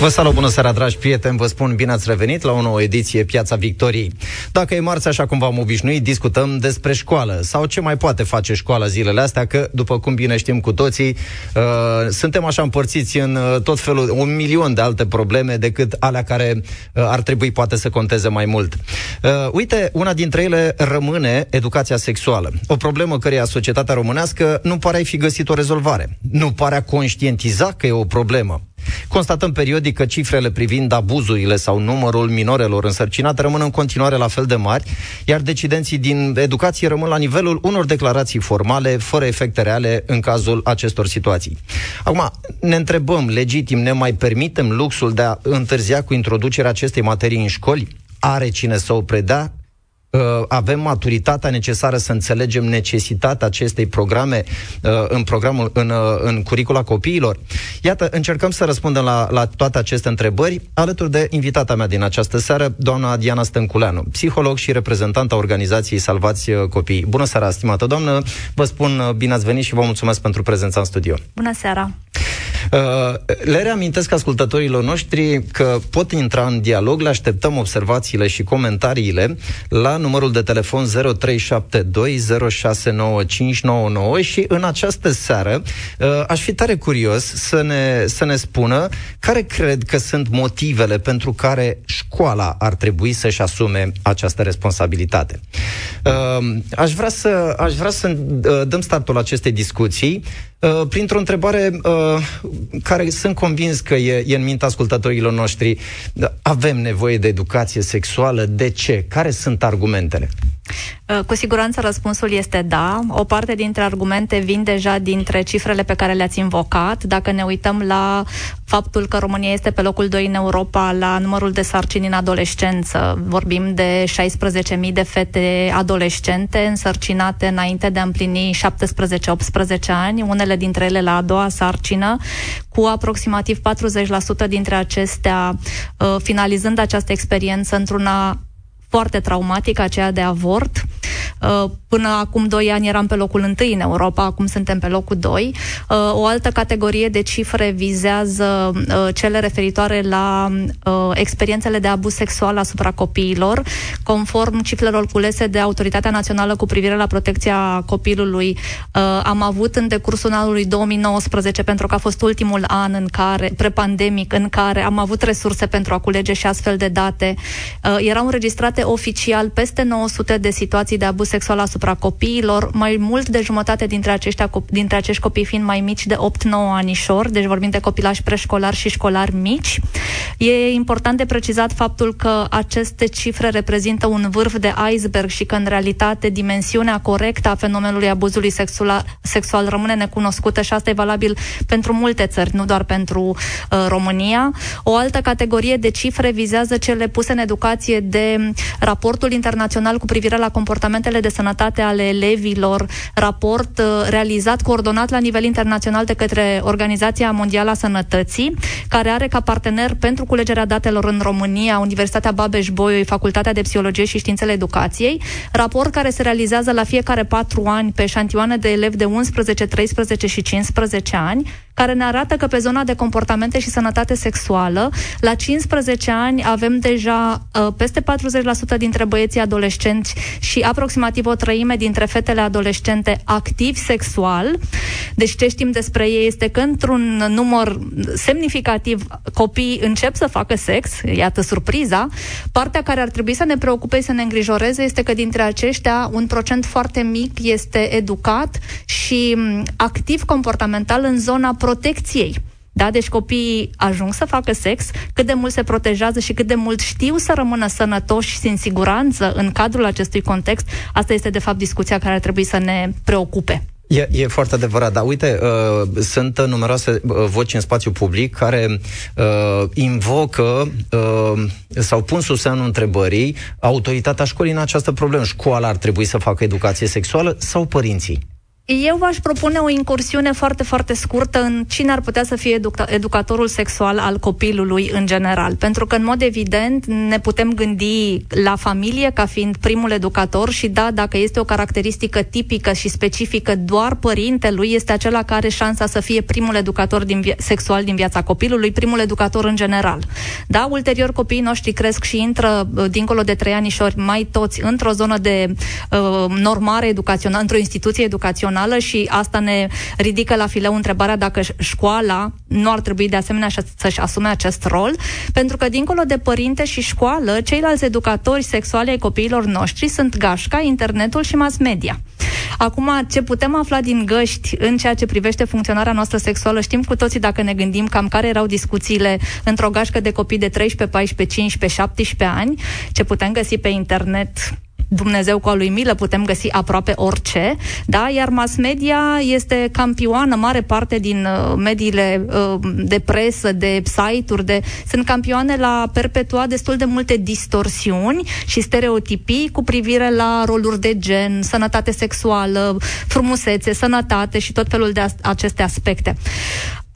Vă salut, bună seara, dragi prieteni, vă spun bine ați revenit la o nouă ediție Piața Victoriei. Dacă e marți, așa cum v-am obișnuit, discutăm despre școală sau ce mai poate face școala zilele astea, că, după cum bine știm cu toții, uh, suntem așa împărțiți în uh, tot felul, un milion de alte probleme decât alea care uh, ar trebui poate să conteze mai mult. Uh, uite, una dintre ele rămâne educația sexuală. O problemă căreia societatea românească nu pare a fi găsit o rezolvare. Nu pare a conștientiza că e o problemă. Constatăm periodic că cifrele privind abuzurile sau numărul minorelor însărcinate rămân în continuare la fel de mari, iar decidenții din educație rămân la nivelul unor declarații formale, fără efecte reale în cazul acestor situații. Acum, ne întrebăm, legitim, ne mai permitem luxul de a întârzia cu introducerea acestei materii în școli? Are cine să o predea? Uh, avem maturitatea necesară să înțelegem necesitatea acestei programe uh, în programul în, uh, în curicula copiilor? Iată, încercăm să răspundem la, la toate aceste întrebări alături de invitata mea din această seară, doamna Diana Stânculeanu, psiholog și reprezentanta organizației Salvați uh, Copiii. Bună seara, stimată doamnă, vă spun uh, bine ați venit și vă mulțumesc pentru prezența în studio. Bună seara! Uh, le reamintesc ascultătorilor noștri că pot intra în dialog, le așteptăm observațiile și comentariile la numărul de telefon 0372069599 și în această seară uh, aș fi tare curios să ne, să ne spună care cred că sunt motivele pentru care școala ar trebui să-și asume această responsabilitate. Uh, aș vrea să, aș vrea să dăm startul acestei discuții Uh, printr-o întrebare uh, care sunt convins că e, e în mintea ascultătorilor noștri. Avem nevoie de educație sexuală? De ce? Care sunt argumentele? Uh, cu siguranță răspunsul este da. O parte dintre argumente vin deja dintre cifrele pe care le-ați invocat. Dacă ne uităm la faptul că România este pe locul 2 în Europa la numărul de sarcini în adolescență, vorbim de 16.000 de fete adolescente însărcinate înainte de a împlini 17-18 ani, unele dintre ele la a doua sarcină, cu aproximativ 40% dintre acestea uh, finalizând această experiență într-una foarte traumatică, aceea de avort. Uh, până acum 2 ani eram pe locul 1 în Europa, acum suntem pe locul 2. Uh, o altă categorie de cifre vizează uh, cele referitoare la experiențele de abuz sexual asupra copiilor. Conform cifrelor culese de Autoritatea Națională cu privire la protecția copilului, am avut în decursul anului 2019, pentru că a fost ultimul an în care, prepandemic, în care am avut resurse pentru a culege și astfel de date, erau înregistrate oficial peste 900 de situații de abuz sexual asupra copiilor, mai mult de jumătate dintre, aceștia, dintre acești copii fiind mai mici de 8-9 anișori, deci vorbim de copilași preșcolari și școlari mici. E important de precizat faptul că aceste cifre reprezintă un vârf de iceberg și că în realitate dimensiunea corectă a fenomenului abuzului sexual, sexual rămâne necunoscută și asta e valabil pentru multe țări, nu doar pentru uh, România. O altă categorie de cifre vizează cele puse în educație de raportul internațional cu privire la comportamentele de sănătate ale elevilor, raport uh, realizat, coordonat la nivel internațional de către Organizația Mondială a Sănătății, care are ca partener pentru culegerea datelor în România Universitatea Babeș-Bolyai, Facultatea de Psihologie și Științele Educației, raport care se realizează la fiecare patru ani pe șantioane de elevi de 11, 13 și 15 ani, care ne arată că pe zona de comportamente și sănătate sexuală, la 15 ani avem deja uh, peste 40% dintre băieții adolescenți și aproximativ o treime dintre fetele adolescente activi sexual. Deci ce știm despre ei este că într-un număr semnificativ copiii încep să facă sex, iată surpriza. Partea care ar trebui să ne preocupe și să ne îngrijoreze este că dintre aceștia un procent foarte mic este educat și mm, activ comportamental în zona protecției. Da? Deci copiii ajung să facă sex, cât de mult se protejează și cât de mult știu să rămână sănătoși și în siguranță în cadrul acestui context, asta este de fapt discuția care ar trebui să ne preocupe. E, e foarte adevărat, dar uite, uh, sunt numeroase uh, voci în spațiu public care uh, invocă uh, sau pun sub semnul întrebării autoritatea școlii în această problemă. Școala ar trebui să facă educație sexuală sau părinții? Eu v-aș propune o incursiune foarte, foarte scurtă în cine ar putea să fie educa- educatorul sexual al copilului în general. Pentru că, în mod evident, ne putem gândi la familie ca fiind primul educator și da, dacă este o caracteristică tipică și specifică doar părintelui, este acela care are șansa să fie primul educator din vi- sexual din viața copilului, primul educator în general. Da, ulterior copiii noștri cresc și intră uh, dincolo de trei anișori mai toți într-o zonă de uh, normare educațională, într-o instituție educațională națională și asta ne ridică la fileu întrebarea dacă școala nu ar trebui de asemenea să-și asume acest rol, pentru că dincolo de părinte și școală, ceilalți educatori sexuali ai copiilor noștri sunt gașca, internetul și mass media. Acum, ce putem afla din găști în ceea ce privește funcționarea noastră sexuală, știm cu toții dacă ne gândim cam care erau discuțiile într-o gașcă de copii de 13, 14, 15, 17 ani, ce putem găsi pe internet Dumnezeu cu a lui milă putem găsi aproape orice, da? iar mass media este campioană, mare parte din uh, mediile uh, de presă, de site-uri, de, sunt campioane la perpetua destul de multe distorsiuni și stereotipii cu privire la roluri de gen, sănătate sexuală, frumusețe, sănătate și tot felul de aceste aspecte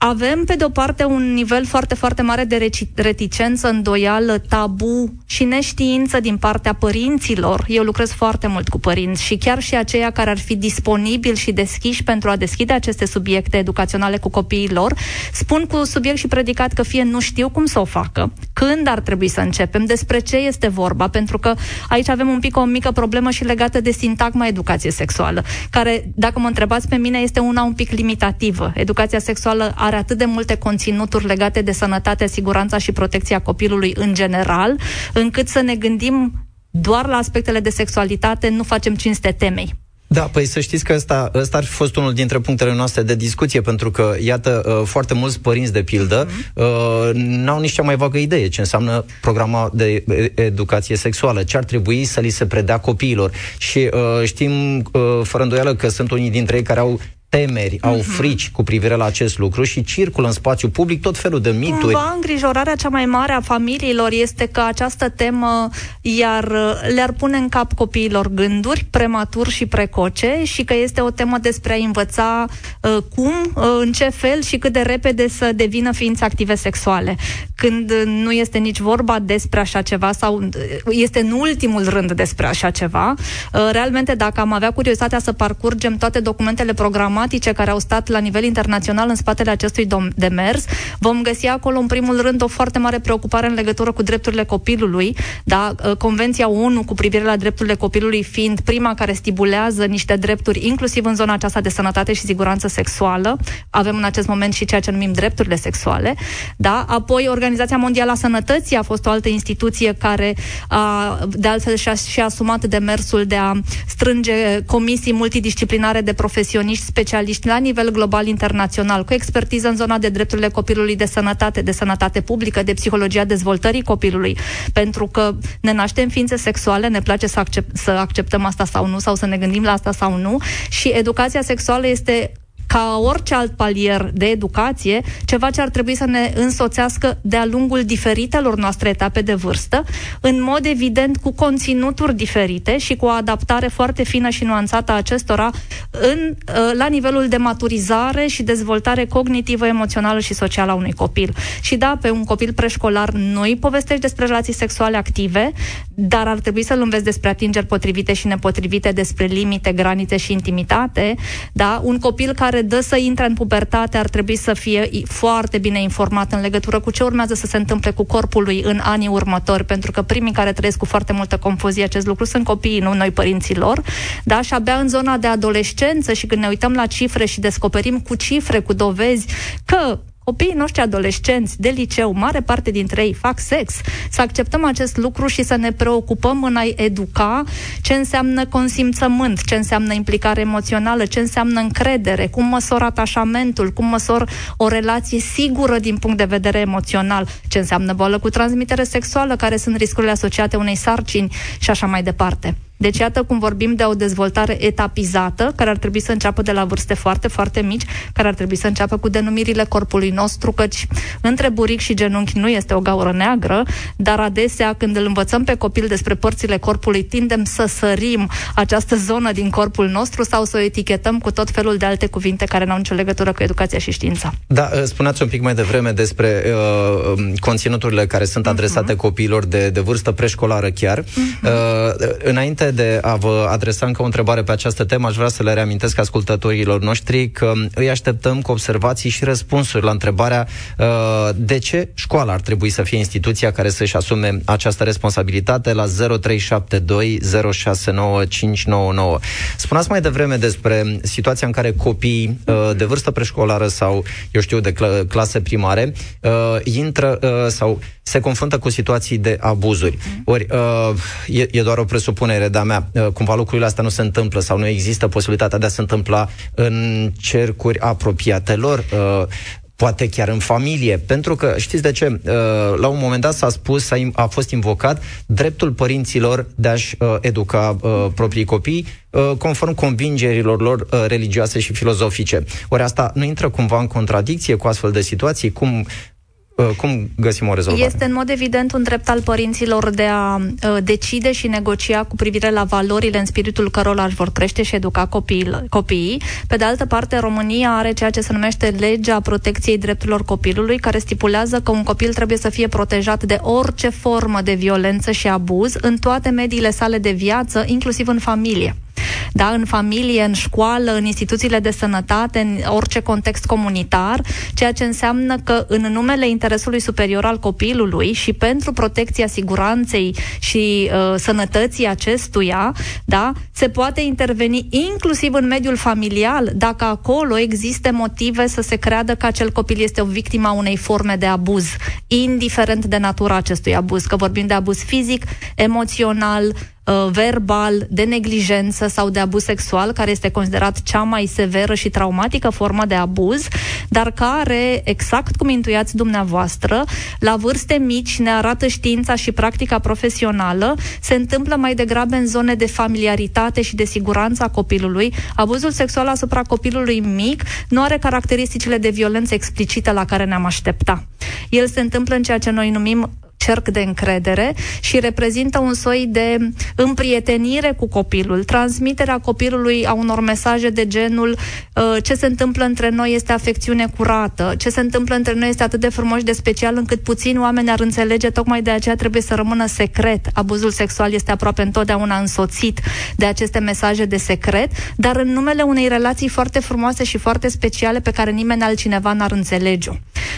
avem, pe de o parte, un nivel foarte, foarte mare de reticență, îndoială, tabu și neștiință din partea părinților. Eu lucrez foarte mult cu părinți și chiar și aceia care ar fi disponibili și deschiși pentru a deschide aceste subiecte educaționale cu copiii lor, spun cu subiect și predicat că fie nu știu cum să o facă, când ar trebui să începem, despre ce este vorba, pentru că aici avem un pic o mică problemă și legată de sintagma educație sexuală, care, dacă mă întrebați pe mine, este una un pic limitativă. Educația sexuală are are atât de multe conținuturi legate de sănătate, siguranța și protecția copilului în general, încât să ne gândim doar la aspectele de sexualitate, nu facem cinste temei. Da, păi să știți că ăsta, ăsta ar fi fost unul dintre punctele noastre de discuție, pentru că, iată, uh, foarte mulți părinți, de pildă, mm-hmm. n-au nici cea mai vagă idee ce înseamnă programa de educație sexuală, ce ar trebui să li se predea copiilor. Și uh, știm, uh, fără îndoială, că sunt unii dintre ei care au temeri, au uh-huh. frici cu privire la acest lucru și circulă în spațiu public tot felul de mituri. Cumva îngrijorarea cea mai mare a familiilor este că această temă iar le-ar pune în cap copiilor gânduri prematur și precoce și că este o temă despre a învăța uh, cum, uh, în ce fel și cât de repede să devină ființe active sexuale. Când nu este nici vorba despre așa ceva sau uh, este în ultimul rând despre așa ceva. Uh, realmente, dacă am avea curiozitatea să parcurgem toate documentele programate dramatice care au stat la nivel internațional în spatele acestui demers, vom găsi acolo, în primul rând, o foarte mare preocupare în legătură cu drepturile copilului, da? Ă, Convenția ONU cu privire la drepturile copilului fiind prima care stipulează niște drepturi, inclusiv în zona aceasta de sănătate și siguranță sexuală. Avem în acest moment și ceea ce numim drepturile sexuale. Da? Apoi, Organizația Mondială a Sănătății a fost o altă instituție care a, de altfel și-a, și-a asumat demersul de a strânge comisii multidisciplinare de profesioniști specializați specialiști la nivel global internațional, cu expertiză în zona de drepturile copilului, de sănătate, de sănătate publică, de psihologia dezvoltării copilului, pentru că ne naștem ființe sexuale, ne place să, accept, să acceptăm asta sau nu, sau să ne gândim la asta sau nu, și educația sexuală este ca orice alt palier de educație, ceva ce ar trebui să ne însoțească de-a lungul diferitelor noastre etape de vârstă, în mod evident cu conținuturi diferite și cu o adaptare foarte fină și nuanțată a acestora în, uh, la nivelul de maturizare și dezvoltare cognitivă, emoțională și socială a unui copil. Și da, pe un copil preșcolar nu îi povestești despre relații sexuale active, dar ar trebui să-l înveți despre atingeri potrivite și nepotrivite, despre limite, granițe și intimitate. Da? Un copil care dă să intre în pubertate ar trebui să fie foarte bine informat în legătură cu ce urmează să se întâmple cu corpul lui în anii următori, pentru că primii care trăiesc cu foarte multă confuzie acest lucru sunt copiii, nu noi părinții lor, da? Și abia în zona de adolescență și când ne uităm la cifre și descoperim cu cifre, cu dovezi că Copiii noștri adolescenți de liceu, mare parte dintre ei fac sex, să acceptăm acest lucru și să ne preocupăm în a educa ce înseamnă consimțământ, ce înseamnă implicare emoțională, ce înseamnă încredere, cum măsor atașamentul, cum măsor o relație sigură din punct de vedere emoțional, ce înseamnă boală cu transmitere sexuală, care sunt riscurile asociate unei sarcini și așa mai departe. Deci iată cum vorbim de o dezvoltare etapizată, care ar trebui să înceapă de la vârste foarte, foarte mici, care ar trebui să înceapă cu denumirile corpului nostru, căci între buric și genunchi nu este o gaură neagră, dar adesea când îl învățăm pe copil despre părțile corpului, tindem să sărim această zonă din corpul nostru sau să o etichetăm cu tot felul de alte cuvinte care nu au nicio legătură cu educația și știința. Da, spuneați un pic mai devreme despre uh, um, conținuturile care sunt adresate uh-huh. copiilor de, de vârstă preșcolară chiar. Uh-huh. Uh, înainte de a vă adresa încă o întrebare pe această temă, aș vrea să le reamintesc ascultătorilor noștri că îi așteptăm cu observații și răspunsuri la întrebarea uh, de ce școala ar trebui să fie instituția care să-și asume această responsabilitate la 0372 069599. Spuneați mai devreme despre situația în care copiii uh, de vârstă preșcolară sau, eu știu, de cl- clase primare uh, intră uh, sau se confruntă cu situații de abuzuri. Ori uh, e, e doar o presupunere de-a mea. Uh, cumva lucrurile astea nu se întâmplă sau nu există posibilitatea de a se întâmpla în cercuri apropiate lor. Uh, poate chiar în familie, pentru că știți de ce? Uh, la un moment dat s-a spus, a, a fost invocat dreptul părinților de a-și uh, educa uh, proprii copii conform convingerilor lor religioase și filozofice. Ori asta nu intră cumva în contradicție cu astfel de situații? Cum Uh, cum găsim o rezolvare? Este în mod evident un drept al părinților de a uh, decide și negocia cu privire la valorile în spiritul cărora își vor crește și educa copiii, copiii. Pe de altă parte, România are ceea ce se numește legea protecției drepturilor copilului, care stipulează că un copil trebuie să fie protejat de orice formă de violență și abuz în toate mediile sale de viață, inclusiv în familie da, în familie, în școală, în instituțiile de sănătate, în orice context comunitar, ceea ce înseamnă că în numele interesului superior al copilului și pentru protecția siguranței și uh, sănătății acestuia, da, se poate interveni inclusiv în mediul familial dacă acolo există motive să se creadă că acel copil este o victimă a unei forme de abuz, indiferent de natura acestui abuz, că vorbim de abuz fizic, emoțional, Uh, verbal, de neglijență sau de abuz sexual, care este considerat cea mai severă și traumatică formă de abuz, dar care, exact cum intuiați dumneavoastră, la vârste mici ne arată știința și practica profesională, se întâmplă mai degrabă în zone de familiaritate și de siguranță a copilului. Abuzul sexual asupra copilului mic nu are caracteristicile de violență explicită la care ne-am aștepta. El se întâmplă în ceea ce noi numim cerc de încredere și reprezintă un soi de împrietenire cu copilul, transmiterea copilului a unor mesaje de genul uh, ce se întâmplă între noi este afecțiune curată, ce se întâmplă între noi este atât de frumos și de special încât puțini oameni ar înțelege, tocmai de aceea trebuie să rămână secret. Abuzul sexual este aproape întotdeauna însoțit de aceste mesaje de secret, dar în numele unei relații foarte frumoase și foarte speciale pe care nimeni altcineva n-ar înțelege-o.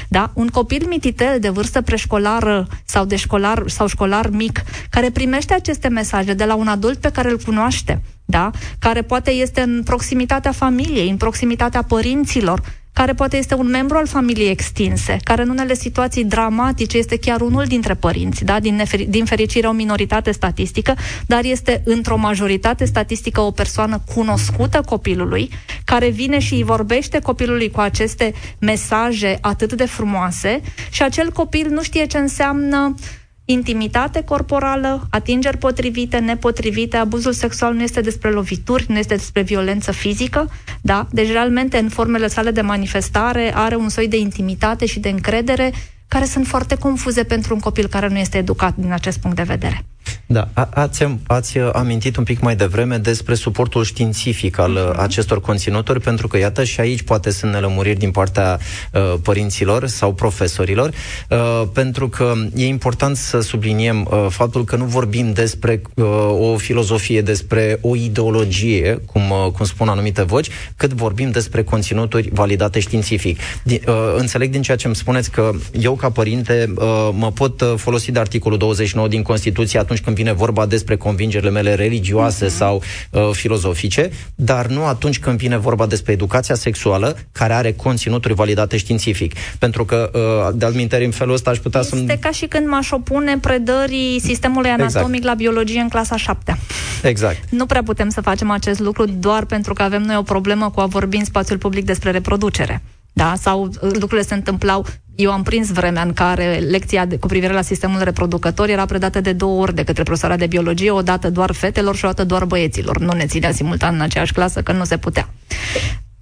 Da? Un copil mititel de vârstă preșcolară sau de școlar sau școlar mic care primește aceste mesaje de la un adult pe care îl cunoaște, da? care poate este în proximitatea familiei, în proximitatea părinților, care poate este un membru al familiei extinse, care în unele situații dramatice este chiar unul dintre părinți, da? din, nefer- din fericire o minoritate statistică, dar este într-o majoritate statistică o persoană cunoscută copilului, care vine și îi vorbește copilului cu aceste mesaje atât de frumoase și acel copil nu știe ce înseamnă uh, intimitate corporală, atingeri potrivite, nepotrivite, abuzul sexual nu este despre lovituri, nu este despre violență fizică, da? Deci, realmente, în formele sale de manifestare, are un soi de intimitate și de încredere care sunt foarte confuze pentru un copil care nu este educat din acest punct de vedere. Da, a, ați, ați amintit un pic mai devreme despre suportul științific al uh-huh. acestor conținuturi, pentru că, iată, și aici poate sunt nelămuriri din partea uh, părinților sau profesorilor, uh, pentru că e important să subliniem uh, faptul că nu vorbim despre uh, o filozofie, despre o ideologie, cum, uh, cum spun anumite voci, cât vorbim despre conținuturi validate științific. Din, uh, înțeleg din ceea ce îmi spuneți că eu, ca părinte, uh, mă pot uh, folosi de articolul 29 din Constituție atunci când vine vorba despre convingerile mele religioase uh-huh. sau uh, filozofice, dar nu atunci când vine vorba despre educația sexuală, care are conținuturi validate științific. Pentru că, uh, de altminteri, în felul ăsta aș putea este să... Este ca și când m-aș opune predării sistemului exact. anatomic exact. la biologie în clasa 7 Exact. Nu prea putem să facem acest lucru doar pentru că avem noi o problemă cu a vorbi în spațiul public despre reproducere da? sau uh, lucrurile se întâmplau eu am prins vremea în care lecția de, cu privire la sistemul reproducător era predată de două ori de către profesoara de biologie, o dată doar fetelor și o dată doar băieților. Nu ne ținea simultan în aceeași clasă, că nu se putea.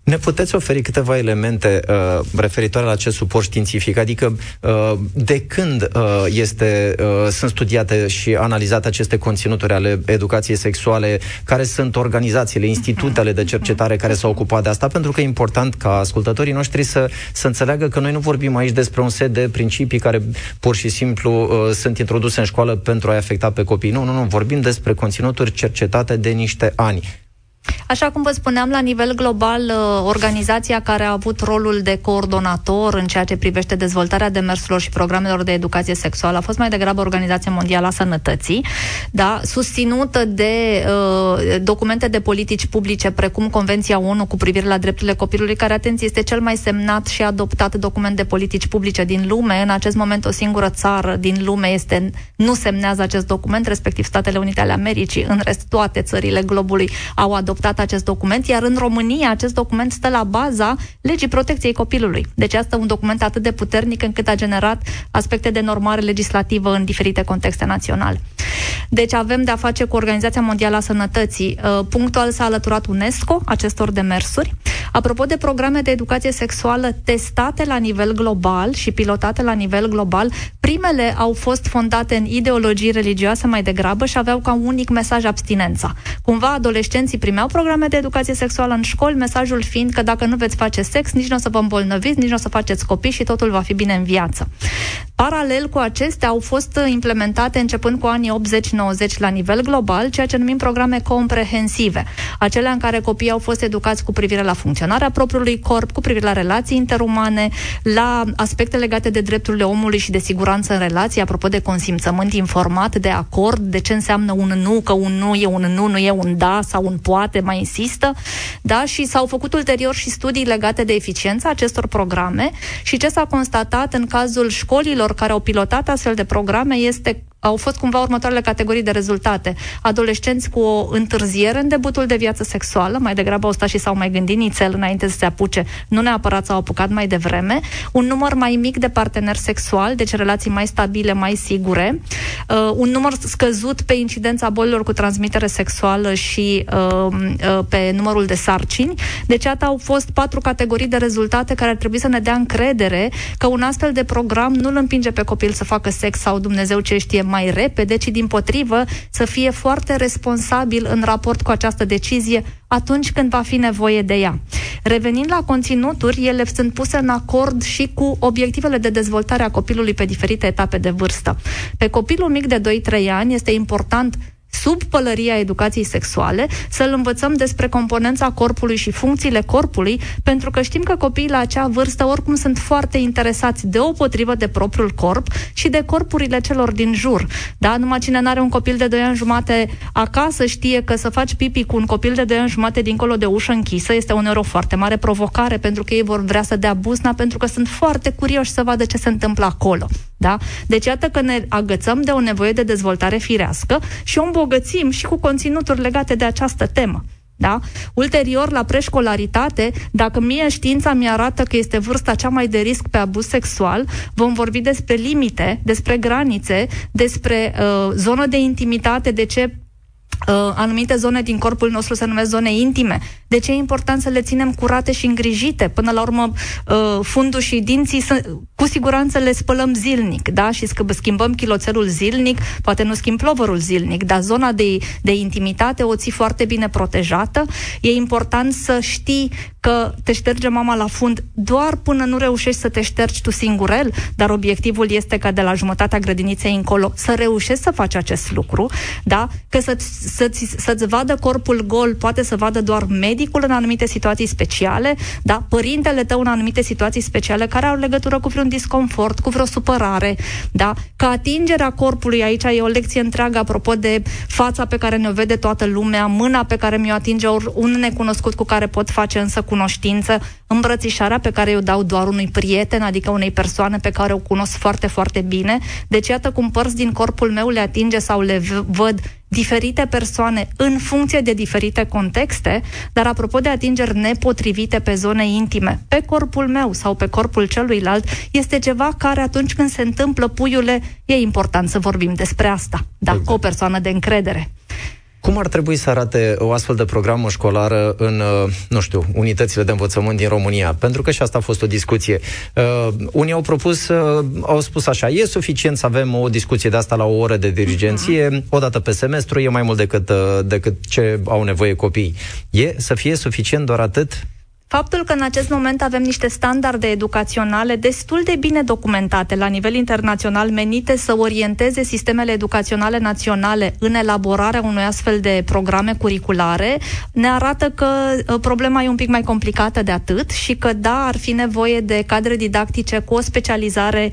Ne puteți oferi câteva elemente uh, referitoare la acest suport științific? Adică uh, de când uh, este, uh, sunt studiate și analizate aceste conținuturi ale educației sexuale? Care sunt organizațiile, institutele de cercetare care s-au ocupat de asta? Pentru că e important ca ascultătorii noștri să, să înțeleagă că noi nu vorbim aici despre un set de principii care pur și simplu uh, sunt introduse în școală pentru a-i afecta pe copii. Nu, nu, nu. Vorbim despre conținuturi cercetate de niște ani. Așa cum vă spuneam, la nivel global, uh, organizația care a avut rolul de coordonator în ceea ce privește dezvoltarea demersurilor și programelor de educație sexuală a fost mai degrabă Organizația Mondială a Sănătății, da, susținută de uh, documente de politici publice precum Convenția ONU cu privire la drepturile copilului, care, atenție, este cel mai semnat și adoptat document de politici publice din lume. În acest moment o singură țară din lume este, nu semnează acest document, respectiv Statele Unite ale Americii. În rest, toate țările globului au adoptat adoptat acest document, iar în România acest document stă la baza legii protecției copilului. Deci asta un document atât de puternic încât a generat aspecte de normare legislativă în diferite contexte naționale. Deci avem de-a face cu Organizația Mondială a Sănătății. Uh, punctual s-a alăturat UNESCO acestor demersuri. Apropo de programe de educație sexuală testate la nivel global și pilotate la nivel global, primele au fost fondate în ideologii religioase mai degrabă și aveau ca unic mesaj abstinența. Cumva adolescenții primeau programe de educație sexuală în școli, mesajul fiind că dacă nu veți face sex, nici nu o să vă îmbolnăviți, nici nu o să faceți copii și totul va fi bine în viață. Paralel cu acestea au fost implementate începând cu anii 80-90 la nivel global, ceea ce numim programe comprehensive, acelea în care copiii au fost educați cu privire la funcționarea propriului corp, cu privire la relații interumane, la aspecte legate de drepturile omului și de siguranță în relații, apropo de consimțământ informat, de acord, de ce înseamnă un nu, că un nu e un nu, nu e un da sau un poate, mai insistă, da, și s-au făcut ulterior și studii legate de eficiența acestor programe și ce s-a constatat în cazul școlilor care au pilotat astfel de programe este au fost cumva următoarele categorii de rezultate. Adolescenți cu o întârziere în debutul de viață sexuală, mai degrabă au stat și s-au mai gândit nițel înainte să se apuce, nu neapărat s-au apucat mai devreme, un număr mai mic de parteneri sexuali, deci relații mai stabile, mai sigure, uh, un număr scăzut pe incidența bolilor cu transmitere sexuală și uh, uh, pe numărul de sarcini. Deci, atât au fost patru categorii de rezultate care ar trebui să ne dea încredere că un astfel de program nu îl împinge pe copil să facă sex sau Dumnezeu ce știe mai repede, ci din potrivă să fie foarte responsabil în raport cu această decizie atunci când va fi nevoie de ea. Revenind la conținuturi, ele sunt puse în acord și cu obiectivele de dezvoltare a copilului pe diferite etape de vârstă. Pe copilul mic de 2-3 ani este important sub pălăria educației sexuale, să-l învățăm despre componența corpului și funcțiile corpului, pentru că știm că copiii la acea vârstă oricum sunt foarte interesați de o potrivă de propriul corp și de corpurile celor din jur. Da? Numai cine n-are un copil de 2 ani jumate acasă știe că să faci pipi cu un copil de 2 ani jumate dincolo de ușă închisă este uneori o foarte mare provocare pentru că ei vor vrea să dea busna pentru că sunt foarte curioși să vadă ce se întâmplă acolo. Da? Deci iată că ne agățăm de o nevoie de dezvoltare firească și o îmbogățim și cu conținuturi legate de această temă. Da? Ulterior, la preșcolaritate, dacă mie știința mi arată că este vârsta cea mai de risc pe abuz sexual, vom vorbi despre limite, despre granițe, despre uh, zonă de intimitate, de ce Uh, anumite zone din corpul nostru se numesc zone intime. De ce e important să le ținem curate și îngrijite? Până la urmă, uh, fundul și dinții, să, cu siguranță le spălăm zilnic, da? Și schimbăm chiloțelul zilnic, poate nu schimb plovărul zilnic, dar zona de, de intimitate o ții foarte bine protejată. E important să știi că te șterge mama la fund doar până nu reușești să te ștergi tu singurel, dar obiectivul este ca de la jumătatea grădiniței încolo să reușești să faci acest lucru, da? Că să-ți să-ți, să-ți vadă corpul gol, poate să vadă doar medicul în anumite situații speciale, da? părintele tău în anumite situații speciale care au legătură cu vreun disconfort, cu vreo supărare, da? că atingerea corpului, aici e o lecție întreagă apropo de fața pe care ne-o vede toată lumea, mâna pe care mi-o atinge un necunoscut cu care pot face însă cunoștință, îmbrățișarea pe care o dau doar unui prieten, adică unei persoane pe care o cunosc foarte, foarte bine. Deci iată cum părți din corpul meu le atinge sau le v- văd diferite persoane în funcție de diferite contexte, dar apropo de atingeri nepotrivite pe zone intime, pe corpul meu sau pe corpul celuilalt, este ceva care atunci când se întâmplă, puiule, e important să vorbim despre asta, da, exact. cu o persoană de încredere. Cum ar trebui să arate o astfel de programă școlară în, uh, nu știu, unitățile de învățământ din România? Pentru că și asta a fost o discuție. Uh, unii au propus, uh, au spus așa, e suficient să avem o discuție de asta la o oră de dirigenție, uh-huh. o dată pe semestru, e mai mult decât, uh, decât ce au nevoie copiii. E să fie suficient doar atât? Faptul că în acest moment avem niște standarde educaționale destul de bine documentate la nivel internațional, menite să orienteze sistemele educaționale naționale în elaborarea unui astfel de programe curriculare, ne arată că uh, problema e un pic mai complicată de atât și că da, ar fi nevoie de cadre didactice cu o specializare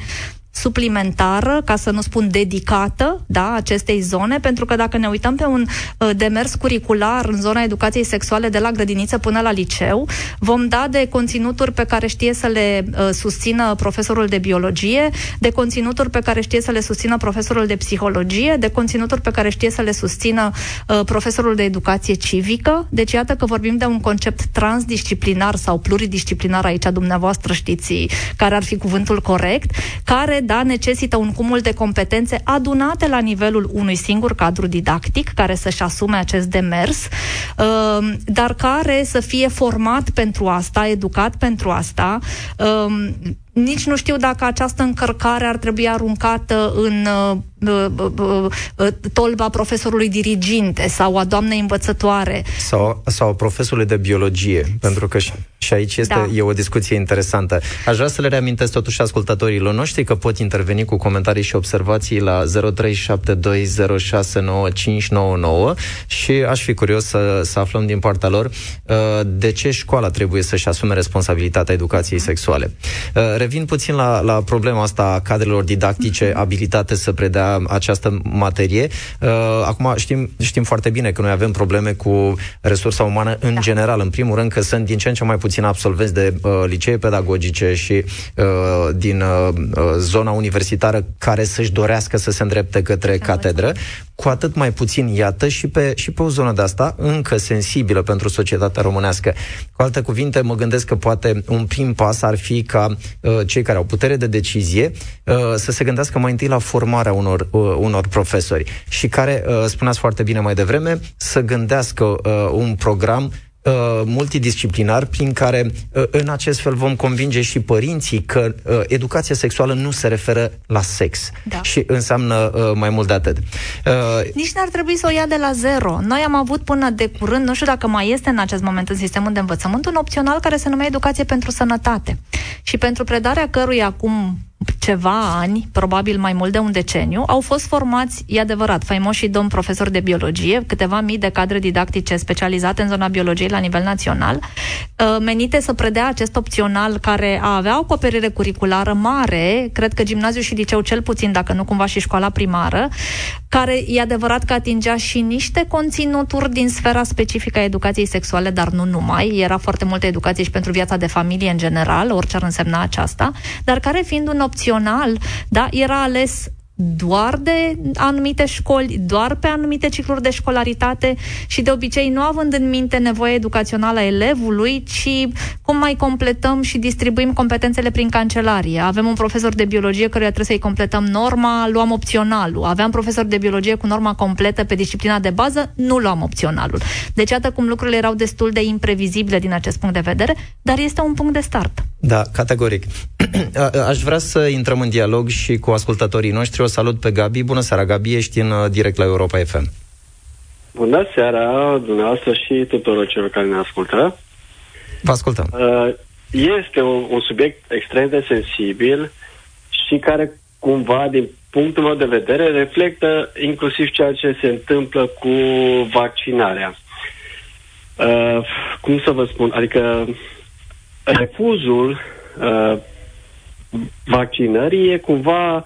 suplimentară, ca să nu spun dedicată, da, acestei zone, pentru că dacă ne uităm pe un uh, demers curricular în zona educației sexuale de la grădiniță până la liceu, vom da de conținuturi pe care știe să le uh, susțină profesorul de biologie, de conținuturi pe care știe să le susțină profesorul de psihologie, de conținuturi pe care știe să le susțină uh, profesorul de educație civică. Deci iată că vorbim de un concept transdisciplinar sau pluridisciplinar aici dumneavoastră știți care ar fi cuvântul corect, care da, necesită un cumul de competențe adunate la nivelul unui singur cadru didactic care să-și asume acest demers, uh, dar care să fie format pentru asta, educat pentru asta, uh, nici nu știu dacă această încărcare ar trebui aruncată în uh, uh, uh, uh, tolba profesorului diriginte sau a doamnei învățătoare. Sau, sau a profesorului de biologie, pentru că și, și aici este da. e o discuție interesantă. Aș vrea să le reamintesc totuși ascultătorilor noștri că pot interveni cu comentarii și observații la 0372069599 și aș fi curios să, să aflăm din partea lor uh, de ce școala trebuie să-și asume responsabilitatea educației sexuale. Uh, revin puțin la, la problema asta a cadrelor didactice mhm. abilitate să predea această materie. Uh, acum știm, știm foarte bine că noi avem probleme cu resursa umană în da. general. În primul rând că sunt din ce în ce mai puțin absolvenți de uh, licee pedagogice și uh, din uh, uh, zona universitară care să-și dorească să se îndrepte către da, catedră cu atât mai puțin, iată, și pe, și pe o zonă de asta încă sensibilă pentru societatea românească. Cu alte cuvinte, mă gândesc că poate un prim pas ar fi ca uh, cei care au putere de decizie uh, să se gândească mai întâi la formarea unor, uh, unor profesori și care, uh, spuneați foarte bine mai devreme, să gândească uh, un program Uh, multidisciplinar prin care uh, în acest fel vom convinge și părinții că uh, educația sexuală nu se referă la sex da. și înseamnă uh, mai mult de atât. Uh, Nici n-ar trebui să o ia de la zero. Noi am avut până de curând, nu știu dacă mai este în acest moment în sistemul de învățământ, un opțional care se numea Educație pentru Sănătate. Și pentru predarea căruia acum ceva ani, probabil mai mult de un deceniu, au fost formați, e adevărat, faimoșii domn profesori de biologie, câteva mii de cadre didactice specializate în zona biologiei la nivel național, uh, menite să predea acest opțional care a avea o acoperire curriculară mare, cred că gimnaziu și liceu cel puțin, dacă nu cumva și școala primară, care e adevărat că atingea și niște conținuturi din sfera specifică a educației sexuale, dar nu numai. Era foarte multă educație și pentru viața de familie în general, orice ar însemna aceasta, dar care fiind un opțional, da, era ales doar de anumite școli, doar pe anumite cicluri de școlaritate și de obicei nu având în minte nevoia educațională a elevului, ci cum mai completăm și distribuim competențele prin cancelarie. Avem un profesor de biologie căruia trebuie să-i completăm norma, luăm opționalul. Aveam profesor de biologie cu norma completă pe disciplina de bază, nu luam opționalul. Deci iată cum lucrurile erau destul de imprevizibile din acest punct de vedere, dar este un punct de start. Da, categoric. Aș vrea să intrăm în dialog și cu ascultătorii noștri. O salut pe Gabi. Bună seara, Gabi, ești în uh, direct la Europa FM. Bună seara, dumneavoastră și tuturor celor care ne ascultă. Vă ascultăm. Uh, este un, un subiect extrem de sensibil și care cumva, din punctul meu de vedere, reflectă inclusiv ceea ce se întâmplă cu vaccinarea. Uh, cum să vă spun? Adică refuzul uh, vaccinării e cumva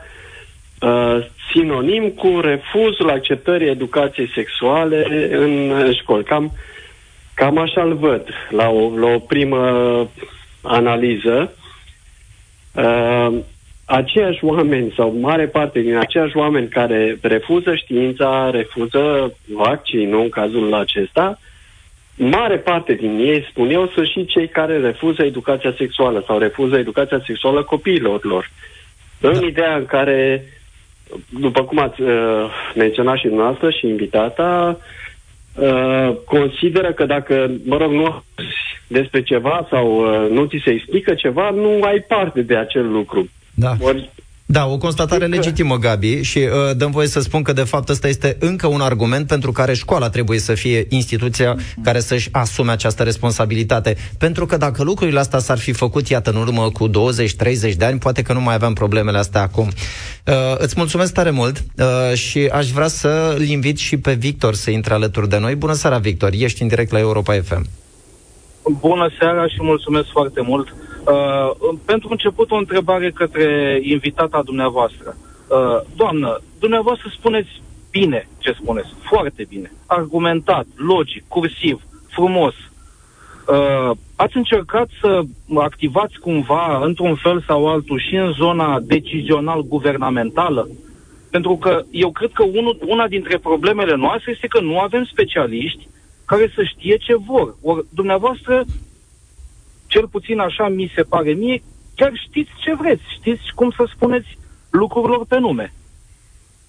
uh, sinonim cu refuzul acceptării educației sexuale în, în școli. Cam, cam așa-l văd la o, la o primă analiză. Uh, aceiași oameni sau mare parte din aceiași oameni care refuză știința, refuză vaccinul în cazul acesta, mare parte din ei, spun eu, sunt și cei care refuză educația sexuală sau refuză educația sexuală copiilor lor. În da. ideea în care, după cum ați uh, menționat și dumneavoastră și invitata, uh, consideră că dacă, mă rog, nu despre ceva sau uh, nu ți se explică ceva, nu ai parte de acel lucru. Da. Ori da, o constatare legitimă, Gabi, și uh, dăm voie să spun că, de fapt, ăsta este încă un argument pentru care școala trebuie să fie instituția care să-și asume această responsabilitate. Pentru că dacă lucrurile astea s-ar fi făcut, iată, în urmă cu 20-30 de ani, poate că nu mai aveam problemele astea acum. Uh, îți mulțumesc tare mult uh, și aș vrea să-l invit și pe Victor să intre alături de noi. Bună seara, Victor! Ești în direct la Europa FM. Bună seara și mulțumesc foarte mult. Uh, pentru început o întrebare către invitata dumneavoastră. Uh, doamnă, dumneavoastră spuneți bine ce spuneți, foarte bine, argumentat, logic, cursiv, frumos. Uh, ați încercat să activați cumva, într-un fel sau altul, și în zona decizional-guvernamentală? Pentru că eu cred că unul, una dintre problemele noastre este că nu avem specialiști care să știe ce vor. Ori dumneavoastră, cel puțin așa mi se pare mie, chiar știți ce vreți, știți cum să spuneți lucrurilor pe nume.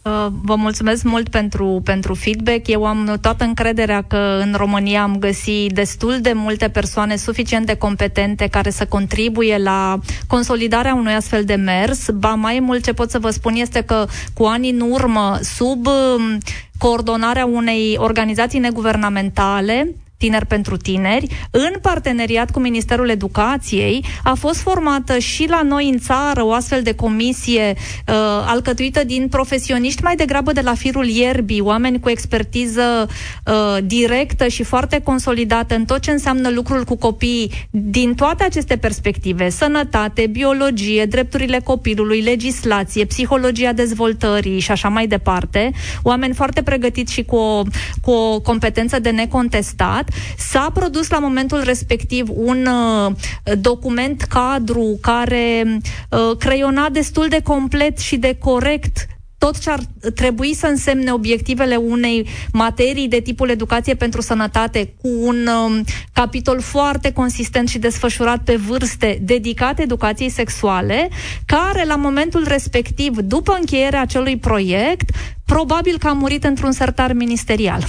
Uh, vă mulțumesc mult pentru, pentru feedback. Eu am toată încrederea că în România am găsit destul de multe persoane suficient de competente care să contribuie la consolidarea unui astfel de mers. Ba mai mult ce pot să vă spun este că cu ani în urmă, sub um, coordonarea unei organizații neguvernamentale, Tineri pentru Tineri, în parteneriat cu Ministerul Educației, a fost formată și la noi în țară o astfel de comisie uh, alcătuită din profesioniști mai degrabă de la firul ierbii, oameni cu expertiză uh, directă și foarte consolidată în tot ce înseamnă lucrul cu copiii. Din toate aceste perspective, sănătate, biologie, drepturile copilului, legislație, psihologia dezvoltării și așa mai departe, oameni foarte pregătiți și cu o, cu o competență de necontestat, S-a produs la momentul respectiv un uh, document cadru care uh, creiona destul de complet și de corect tot ce ar trebui să însemne obiectivele unei materii de tipul educație pentru sănătate, cu un um, capitol foarte consistent și desfășurat pe vârste dedicate educației sexuale, care la momentul respectiv, după încheierea acelui proiect, probabil că a murit într-un sertar ministerial.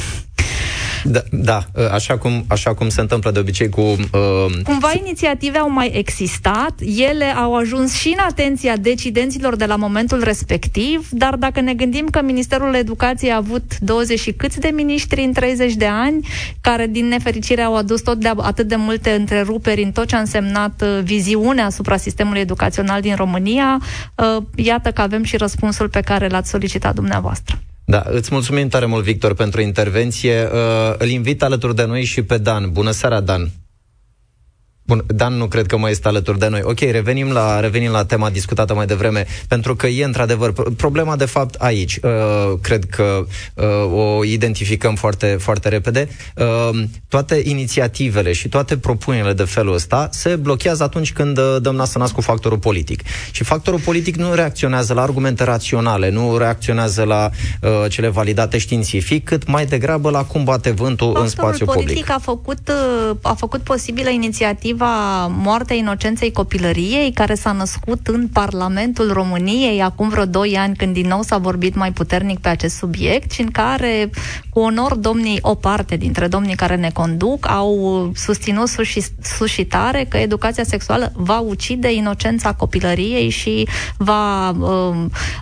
Da, da așa, cum, așa cum se întâmplă de obicei cu... Uh... Cumva inițiative au mai existat, ele au ajuns și în atenția decidenților de la momentul respectiv, dar dacă ne gândim că Ministerul Educației a avut 20 și câți de miniștri în 30 de ani, care din nefericire au adus tot de atât de multe întreruperi în tot ce a însemnat uh, viziunea asupra sistemului educațional din România, uh, iată că avem și răspunsul pe care l-ați solicitat dumneavoastră. Da, îți mulțumim tare mult, Victor, pentru intervenție. Uh, îl invit alături de noi și pe Dan. Bună seara, Dan! Bun, Dan nu cred că mai este alături de noi. Ok, revenim la, revenim la tema discutată mai devreme, pentru că e într-adevăr problema de fapt aici. Uh, cred că uh, o identificăm foarte, foarte repede. Uh, toate inițiativele și toate propunerile de felul ăsta se blochează atunci când uh, dăm nas nas cu factorul politic. Și factorul politic nu reacționează la argumente raționale, nu reacționează la uh, cele validate științific, cât mai degrabă la cum bate vântul factorul în spațiu politic public. a făcut, uh, a făcut posibilă inițiativa inițiativa Moartea Inocenței Copilăriei, care s-a născut în Parlamentul României acum vreo 2 ani, când din nou s-a vorbit mai puternic pe acest subiect și în care, cu onor, domnii, o parte dintre domnii care ne conduc, au susținut sus și, sus și tare că educația sexuală va ucide inocența copilăriei și va uh,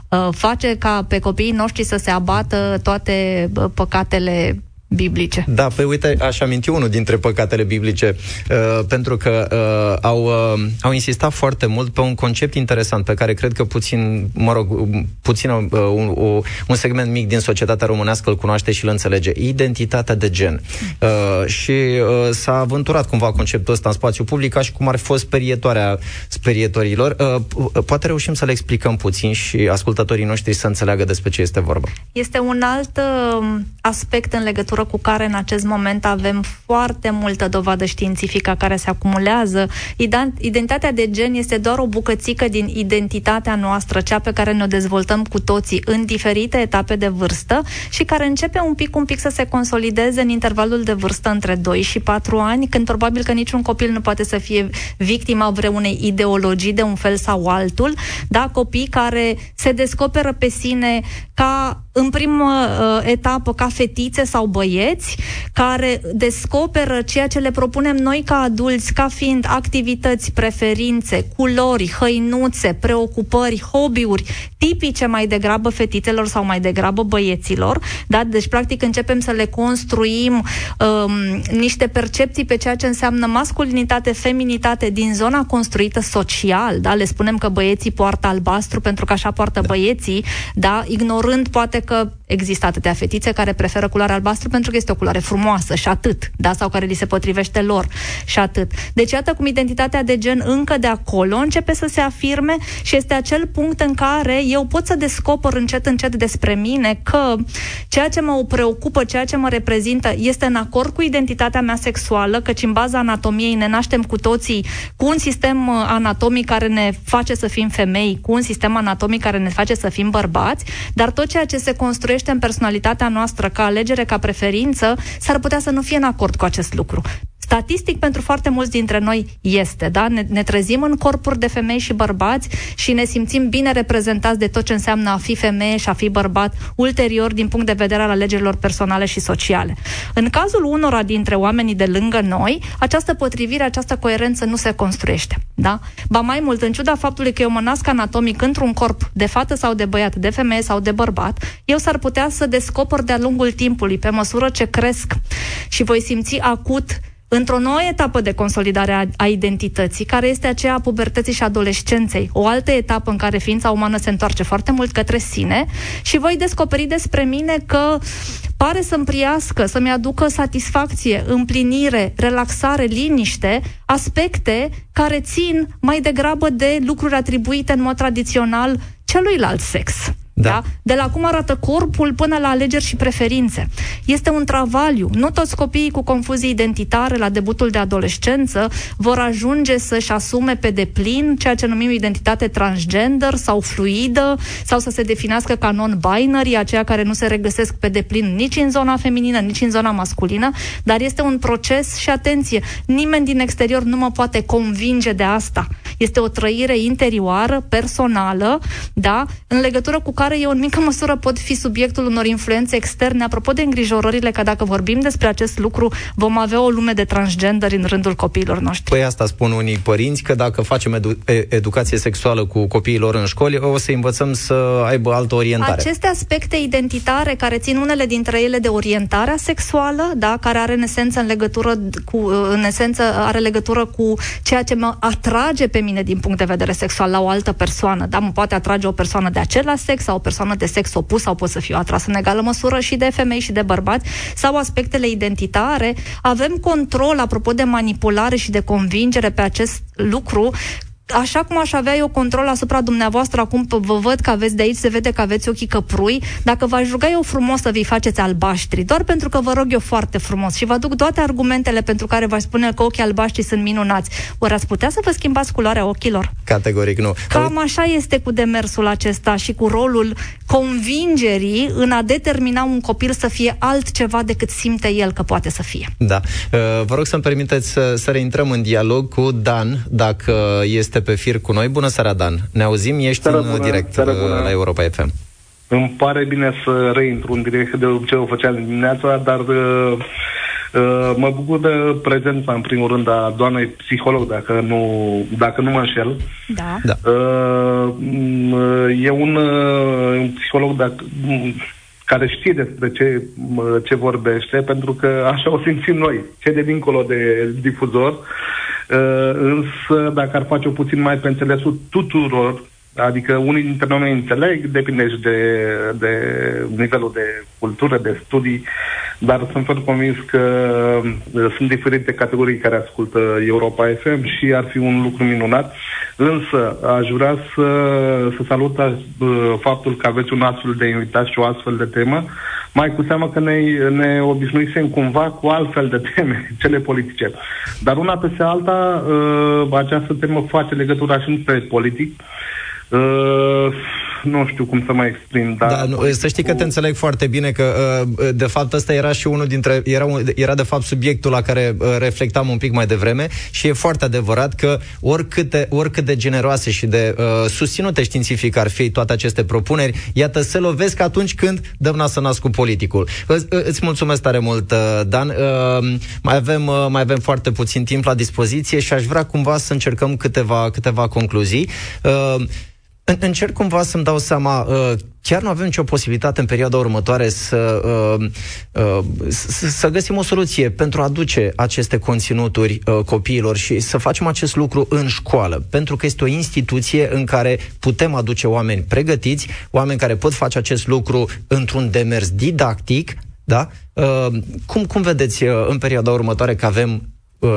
uh, face ca pe copiii noștri să se abată toate uh, păcatele biblice. Da, pe uite, aș aminti unul dintre păcatele biblice, uh, pentru că uh, au, uh, au insistat foarte mult pe un concept interesant pe care cred că puțin, mă rog, puțin uh, un, un segment mic din societatea românească îl cunoaște și îl înțelege. Identitatea de gen. Uh, și uh, s-a aventurat cumva conceptul ăsta în spațiu public ca și cum ar fi fost sperietoarea sperietorilor. Uh, poate reușim să le explicăm puțin și ascultătorii noștri să înțeleagă despre ce este vorba. Este un alt uh, aspect în legătură legătură cu care în acest moment avem foarte multă dovadă științifică care se acumulează. Identitatea de gen este doar o bucățică din identitatea noastră, cea pe care ne-o dezvoltăm cu toții în diferite etape de vârstă și care începe un pic, un pic să se consolideze în intervalul de vârstă între 2 și 4 ani, când probabil că niciun copil nu poate să fie victima vreunei ideologii de un fel sau altul, da, copii care se descoperă pe sine ca în primă uh, etapă ca fetițe sau băieți care descoperă ceea ce le propunem noi ca adulți ca fiind activități, preferințe, culori, hăinuțe, preocupări, hobby-uri tipice mai degrabă fetițelor sau mai degrabă băieților. Da? Deci, practic, începem să le construim um, niște percepții pe ceea ce înseamnă masculinitate, feminitate din zona construită social. Da? Le spunem că băieții poartă albastru pentru că așa poartă da. băieții, da? ignorând poate că există atâtea fetițe care preferă culoarea albastru pentru că este o culoare frumoasă și atât, da? sau care li se potrivește lor și atât. Deci iată cum identitatea de gen încă de acolo începe să se afirme și este acel punct în care eu pot să descoper încet încet despre mine că ceea ce mă preocupă, ceea ce mă reprezintă este în acord cu identitatea mea sexuală, căci în baza anatomiei ne naștem cu toții cu un sistem uh, anatomic care ne face să fim femei, cu un sistem anatomic care ne face să fim bărbați, dar tot ceea ce se construiește în personalitatea noastră ca alegere, ca preferință, s-ar putea să nu fie în acord cu acest lucru. Statistic, pentru foarte mulți dintre noi este, da? Ne, ne trezim în corpuri de femei și bărbați și ne simțim bine reprezentați de tot ce înseamnă a fi femeie și a fi bărbat ulterior din punct de vedere al alegerilor personale și sociale. În cazul unora dintre oamenii de lângă noi, această potrivire, această coerență nu se construiește, da? Ba mai mult, în ciuda faptului că eu mă nasc anatomic într-un corp de fată sau de băiat, de femeie sau de bărbat, eu s-ar putea să descoper de-a lungul timpului, pe măsură ce cresc și voi simți acut într-o nouă etapă de consolidare a, a identității, care este aceea a pubertății și adolescenței, o altă etapă în care ființa umană se întoarce foarte mult către sine și voi descoperi despre mine că pare să-mi priască, să-mi aducă satisfacție, împlinire, relaxare, liniște, aspecte care țin mai degrabă de lucruri atribuite în mod tradițional celuilalt sex. Da. da? De la cum arată corpul până la alegeri și preferințe. Este un travaliu. Nu toți copiii cu confuzii identitare la debutul de adolescență vor ajunge să-și asume pe deplin ceea ce numim identitate transgender sau fluidă sau să se definească ca non-binary, aceia care nu se regăsesc pe deplin nici în zona feminină, nici în zona masculină, dar este un proces și atenție, nimeni din exterior nu mă poate convinge de asta. Este o trăire interioară, personală, da, în legătură cu care eu în mică măsură pot fi subiectul unor influențe externe. Apropo de îngrijorările că dacă vorbim despre acest lucru, vom avea o lume de transgender în rândul copiilor noștri. Păi asta spun unii părinți, că dacă facem edu- educație sexuală cu copiilor în școli, o să învățăm să aibă altă orientare. Aceste aspecte identitare, care țin unele dintre ele de orientarea sexuală, da, care are în esență în legătură cu, în esență are legătură cu ceea ce mă atrage pe mine din punct de vedere sexual la o altă persoană, da, mă poate atrage o persoană de același sex sau o persoană de sex opus sau pot să fiu atras în egală măsură și de femei și de bărbați sau aspectele identitare. Avem control, apropo de manipulare și de convingere pe acest lucru, așa cum aș avea eu control asupra dumneavoastră, acum vă văd că aveți de aici, se vede că aveți ochii căprui, dacă v-aș ruga eu frumos să vi faceți albaștri, doar pentru că vă rog eu foarte frumos și vă aduc toate argumentele pentru care v-aș spune că ochii albaștri sunt minunați, ori ați putea să vă schimbați culoarea ochilor? Categoric nu. Cam așa este cu demersul acesta și cu rolul convingerii în a determina un copil să fie altceva decât simte el că poate să fie. Da. Uh, vă rog să-mi permiteți să, să reintrăm în dialog cu Dan, dacă este pe fir cu noi. Bună seara, Dan! Ne auzim, ești în bună, direct uh, la Europa FM. Îmi pare bine să reintru în direct, de ce o făceam dimineața, dar uh, uh, mă bucur de prezența, în primul rând, a doamnei psiholog, dacă nu, dacă nu mă înșel. Da. da. Uh, e un, uh, un psiholog dacă, care știe despre ce, ce vorbește, pentru că așa o simțim noi, ce de dincolo de difuzor. Uh, Uh, însă, dacă ar face-o puțin mai pe înțelesul tuturor, adică unii dintre noi înțeleg, depinde și de, de nivelul de cultură, de studii, dar sunt foarte convins că uh, sunt diferite categorii care ascultă Europa FM și ar fi un lucru minunat. Însă, aș vrea să, să salut uh, faptul că aveți un astfel de invitat și o astfel de temă, Mai cu seamă că ne, ne obișnuisem cumva cu altfel de teme, cele politice. Dar una peste alta, uh, această temă face legătura și între politic. Uh, nu știu cum să mai exprim, dar... Da, nu, să știi că te înțeleg foarte bine că, uh, de fapt, ăsta era și unul dintre... Era, era de fapt, subiectul la care uh, reflectam un pic mai devreme și e foarte adevărat că oricât de, oricât de generoase și de uh, susținute științific ar fi toate aceste propuneri, iată, se lovesc atunci când dăm nas nas cu politicul. Îți, uh, îți mulțumesc tare mult, uh, Dan. Uh, mai, avem, uh, mai avem foarte puțin timp la dispoziție și aș vrea cumva să încercăm câteva, câteva concluzii. Uh, Încerc cumva să-mi dau seama, uh, chiar nu avem nicio posibilitate în perioada următoare să, uh, uh, să găsim o soluție pentru a aduce aceste conținuturi copiilor și să facem acest lucru în școală, pentru că este o instituție în care putem aduce oameni pregătiți, oameni care pot face acest lucru într-un demers didactic, da? Cum, cum vedeți în perioada următoare că avem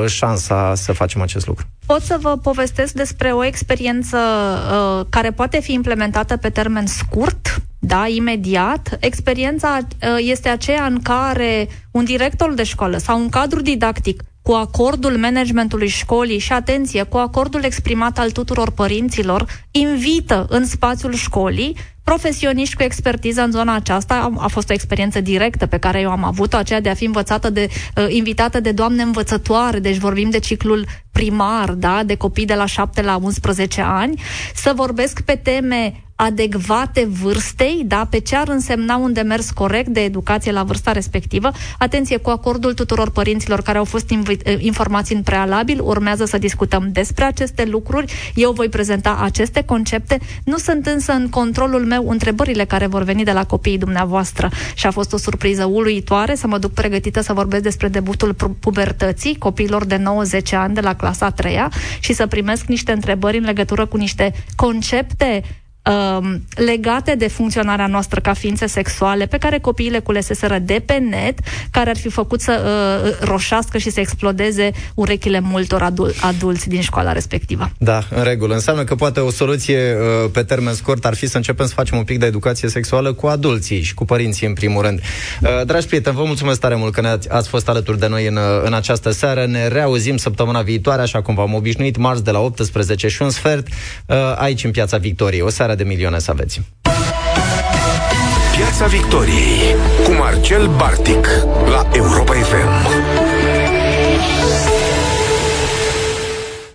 șansa să facem acest lucru? Pot să vă povestesc despre o experiență uh, care poate fi implementată pe termen scurt, da, imediat. Experiența uh, este aceea în care un director de școală sau un cadru didactic cu acordul managementului școlii și, atenție, cu acordul exprimat al tuturor părinților, invită în spațiul școlii profesioniști cu expertiză în zona aceasta. A fost o experiență directă pe care eu am avut-o, aceea de a fi învățată de, uh, invitată de doamne învățătoare, deci vorbim de ciclul primar, da, de copii de la 7 la 11 ani, să vorbesc pe teme adecvate vârstei, da, pe ce ar însemna un demers corect de educație la vârsta respectivă. Atenție, cu acordul tuturor părinților care au fost invi- eh, informați în prealabil, urmează să discutăm despre aceste lucruri. Eu voi prezenta aceste concepte. Nu sunt însă în controlul meu întrebările care vor veni de la copiii dumneavoastră. Și a fost o surpriză uluitoare să mă duc pregătită să vorbesc despre debutul pubertății copiilor de 90 ani de la clasa a treia și să primesc niște întrebări în legătură cu niște concepte um, legate de funcționarea noastră ca ființe sexuale, pe care copiii le culeseseră de pe net, care ar fi făcut să uh, roșească și să explodeze urechile multor adul- adulți din școala respectivă. Da, în regulă. Înseamnă că poate o soluție uh, pe termen scurt ar fi să începem să facem un pic de educație sexuală cu adulții și cu părinții în primul rând. Uh, dragi prieteni, vă mulțumesc tare mult că ne-ați ați fost alături de noi în, uh, în această seară. Ne reauzim săptămâna viitoare, așa cum v-am obișnuit, marți de la 18 și un sfert, uh, aici în Piața Victoriei. O seară de milioane să aveți. Piața Victoriei cu Marcel Bartic la Europa FM.